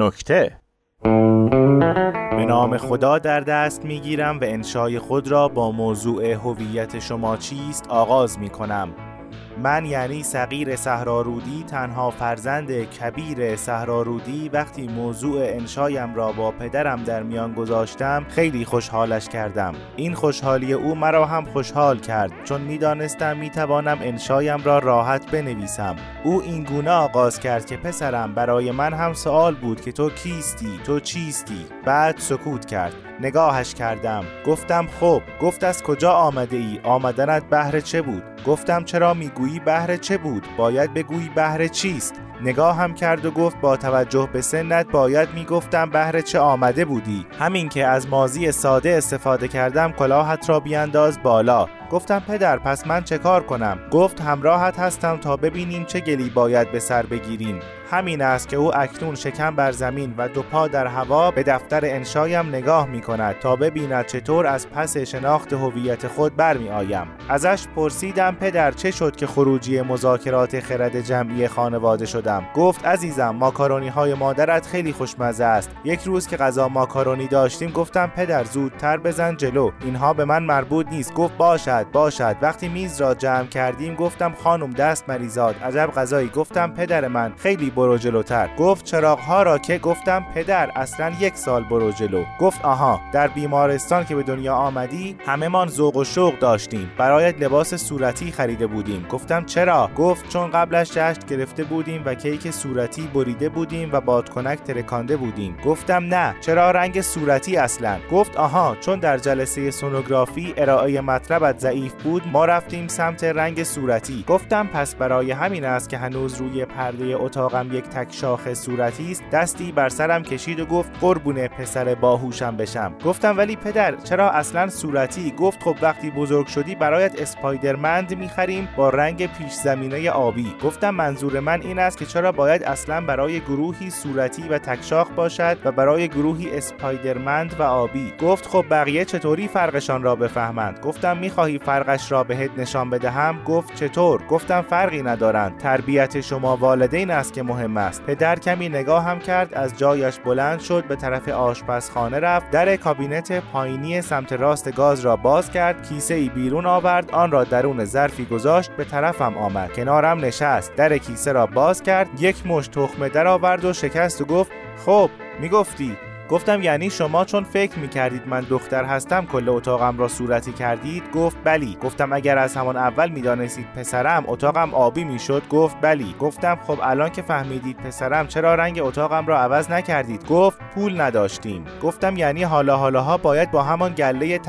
نکته. به نام خدا در دست می گیرم و انشای خود را با موضوع هویت شما چیست آغاز می کنم من یعنی صغیر صحرارودی تنها فرزند کبیر صحرارودی. وقتی موضوع انشایم را با پدرم در میان گذاشتم خیلی خوشحالش کردم. این خوشحالی او مرا هم خوشحال کرد. چون می‌دانستم می‌توانم انشایم را راحت بنویسم. او این گونه آغاز کرد که پسرم برای من هم سوال بود که تو کیستی؟ تو چیستی؟ بعد سکوت کرد. نگاهش کردم. گفتم خب گفت از کجا آمده ای آمدنت بهر چه بود؟ گفتم چرا می‌گویی بهر چه بود؟ باید بگویی بهر چیست؟ نگاه هم کرد و گفت با توجه به سنت باید می‌گفتم بهر چه آمده بودی. همین که از مازی ساده استفاده کردم کلاهت را بیانداز بالا. گفتم پدر پس من چه کار کنم؟ گفت همراهت هستم تا ببینیم چه گلی باید به سر بگیریم همین است که او اکنون شکم بر زمین و دو پا در هوا به دفتر انشایم نگاه می کند تا ببیند چطور از پس شناخت هویت خود برمی آیم ازش پرسیدم پدر چه شد که خروجی مذاکرات خرد جمعی خانواده شدم؟ گفت عزیزم ماکارونی های مادرت خیلی خوشمزه است. یک روز که غذا ماکارونی داشتیم گفتم پدر زودتر بزن جلو. اینها به من مربوط نیست. گفت باشد باشد. وقتی میز را جمع کردیم گفتم خانم دست مریزاد. عجب غذایی گفتم پدر من خیلی برو جلوتر. گفت چراغ ها را که گفتم پدر اصلا یک سال برو جلو. گفت آها در بیمارستان که به دنیا آمدی همه من ذوق و شوق داشتیم. برایت لباس صورتی خریده بودیم. گفتم چرا؟ گفت چون قبلش جشن گرفته بودیم و کیک صورتی بریده بودیم و بادکنک ترکانده بودیم. گفتم نه چرا رنگ صورتی اصلا؟ گفت آها چون در جلسه سونوگرافی ارائه مطلبت ضعیف بود ما رفتیم سمت رنگ صورتی. گفتم پس برای همین است که هنوز روی پرده اتاقم یک تک شاخ صورتی است. دستی بر سرم کشید و گفت قربون پسر باهوشم بشم. گفتم ولی پدر چرا اصلا صورتی؟ گفت خب وقتی بزرگ شدی برایت اسپایدرمند می‌خریم با رنگ پیش زمینه آبی. گفتم منظور من این است که چرا باید اصلا برای گروهی صورتی و تکشاخ باشد و برای گروهی اسپایدرمند و آبی. گفت خب بقیه چطوری فرقشان را بفهمند؟ گفتم می‌خواهی فرقش را بهت نشان بدهم؟ گفت چطور؟ گفتم فرقی ندارند. تربیت شما والدین است که است. پدر کمی نگاه هم کرد از جایش بلند شد به طرف آشپزخانه رفت در کابینت پایینی سمت راست گاز را باز کرد کیسه ای بیرون آورد آن را درون ظرفی گذاشت به طرفم آمد. کنارم نشست در کیسه را باز کرد یک مش تخمه در آورد و شکست و گفت خب می‌گفتی؟ گفتم یعنی شما چون فکر می‌کردید من دختر هستم کل اتاقم را صورتی کردید؟ گفت بلی. گفتم اگر از همان اول می‌دانستید پسرم اتاقم آبی می‌شد؟ گفت بلی. گفتم خب الان که فهمیدید پسرم چرا رنگ اتاقم را عوض نکردید؟ گفت پول نداشتیم. گفتم یعنی حالا حالاها باید با همان گله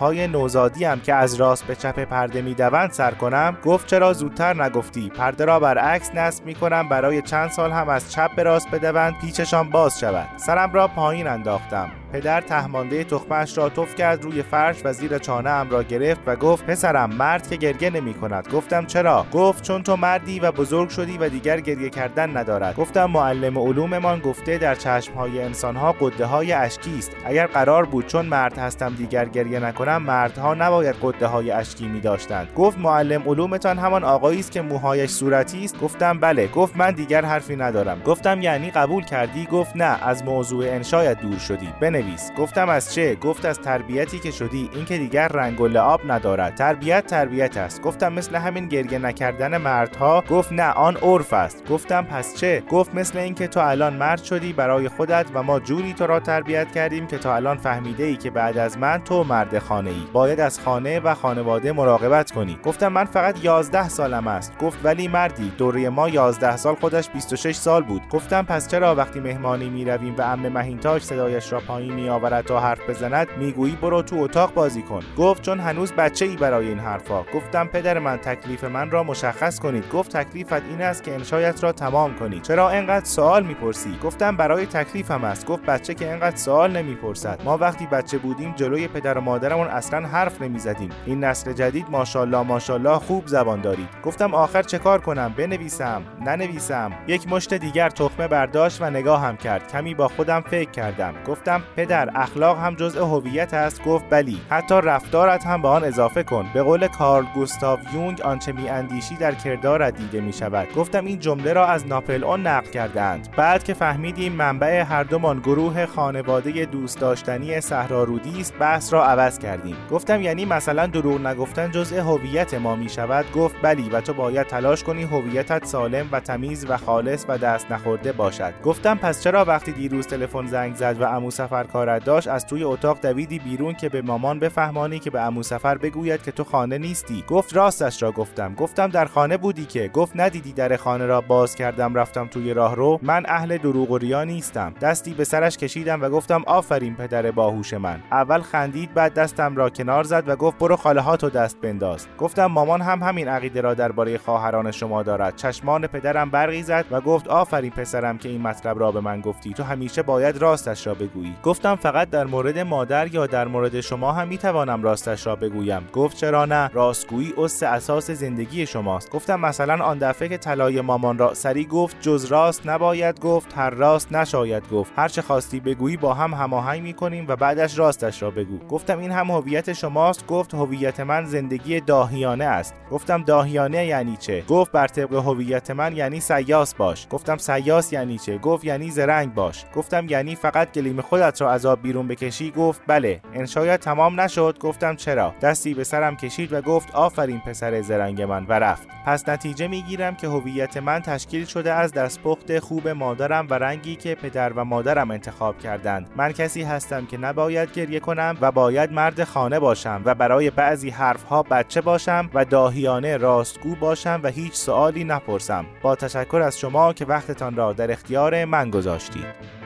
های نوزادی هم که از راست به چپ پرده می‌دوند سر کنم؟ گفت چرا زودتر نگفتی. پرده را برعکس نصب می‌کنم برای چند سال هم از چپ به راست بدوند پیچشان باز شود. سرم را پایین پایین انداختم. پدر تهمانده تخمش را تف کرد روی فرش و زیر چانه ام را گرفت و گفت پسرم مرد که گریه نمی کند. گفتم چرا؟ گفت چون تو مردی و بزرگ شدی و دیگر گریه کردن ندارد. گفتم معلم علوممان گفته در چشم های انسان ها قده های اشکی است. اگر قرار بود چون مرد هستم دیگر گریه نکنم مردها نباید قده های اشکی می داشتند. گفت معلم علومتان همان آقایی است که موهایش صورتی است؟ گفتم بله. گفت من دیگر حرفی ندارم. گفتم یعنی قبول کردی؟ گفت نه. از موضوع انشایت دور شدی. بنویس. گفتم از چه؟ گفت از تربیتی که شدی. اینکه دیگر رنگ و لعاب ندارد. تربیت تربیت است. گفتم مثل همین گریه نکردن مردها. گفت نه آن عرف است. گفتم پس چه؟ گفت مثل اینکه تو الان مرد شدی برای خودت و ما جوری تو را تربیت کردیم که تا الان فهمیده ای که بعد از من تو مرد خانه ای باید از خانه و خانواده مراقبت کنی. گفتم من فقط 11 سالم است. گفت ولی مردی. دوره ما 11 سال خودش 26 سال بود. گفتم پس چرا وقتی مهمانی می رویم و ام مهینتاج صدایش را پایین می آورد تا حرف بزند می‌گویی برو تو اتاق بازی کن. گفت چون هنوز بچه ای برای این حرفا. گفتم پدر من تکلیف من را مشخص کنید. گفت تکلیفت این است که انشایت را تمام کنی. چرا انقدر سوال می‌پرسی؟ گفتم برای تکلیفم است. گفت بچه که انقدر سوال نمی‌پرسد. ما وقتی بچه بودیم جلوی پدر و مادرمون اصلا حرف نمی‌زدیم. این نسل جدید ماشاءالله ماشاءالله خوب زبان دارید. گفتم آخر چه کار کنم؟ بنویسم. ننویسم. یک مشت دیگر تخمه برداشت و نگاهم کرد. کمی با خودم فکر کردم. گفتم پدر اخلاق هم جزء هویت است. گفت بلی حتی رفتارت هم به آن اضافه کن. به قول کارل گوستاو یونگ آنچه میاندیشی در کردارت دیده می شود گفتم این جمله را از ناپل اون نقل کردند بعد که فهمیدیم منبع هر دومان گروه خانواده دوست داشتنی صحرارودی است بحث را عوض کردیم. گفتم یعنی مثلا دروغ نگفتن جزء هویت ما می شود گفت بلی و تو باید تلاش کنی هویتت سالم و تمیز و خالص و دست نخورده باشد. گفتم پس چرا وقتی دیروز تلفن زنگ زد و عمو سفر کارت داشت از توی اتاق دویدی بیرون که به مامان بفهمانی که به عمو سفر بگوید که تو خانه نیستی. گفت راستش را گفتم. گفتم در خانه بودی که. گفت ندیدی در خانه را باز کردم رفتم توی راهرو من اهل دروغ و ریا نیستم. دستی به سرش کشیدم و گفتم آفرین پدر باهوش من. اول خندید بعد دستم را کنار زد و گفت برو خاله ها تو دست بنداز. گفتم مامان هم همین عقیده را درباره خواهران شما دارد. چشمان پدرم برقی زد و گفت آفرین پسرم که این مطلب را به من گفتی. تو همیشه باید راستش را بگویی. گفتم فقط در مورد مادر یا در مورد شما هم می‌توانم راستش را بگویم. گفت چرا نه؟ راستگویی اس اساس زندگی شماست. گفتم مثلا آن دفعه که طلای مامان را سری گفت جز راست نباید گفت هر راست نشاید گفت. هر چه خواستی بگویی با هم هماهنگ می‌کنیم و بعدش راستش را بگو. گفتم این هم هویت شماست. گفت هویت من زندگی داهیانه است. گفتم داهیانه یعنی چه؟ گفت بر طبق هویت من یعنی سیاس باش. گفتم سیاس یعنی چه؟ گفت یعنی زرنگ باش. گفتم یعنی فقط گلیم خودت را از آب بیرون بکشی گفت بله. انشاید تمام نشد. گفتم چرا؟ دستی به سرم کشید و گفت آفرین پسر زرنگ من و رفت. پس نتیجه می‌گیرم که هویت من تشکیل شده از دستپخت خوب مادرم و رنگی که پدر و مادرم انتخاب کردند. من کسی هستم که نباید گریه کنم و باید مرد خانه باشم و برای بعضی حرفها بچه باشم و داهیانه راستگو باشم و هیچ سوالی نپرسم. با تشکر از شما که وقتتان را در اختیار من گذاشتید.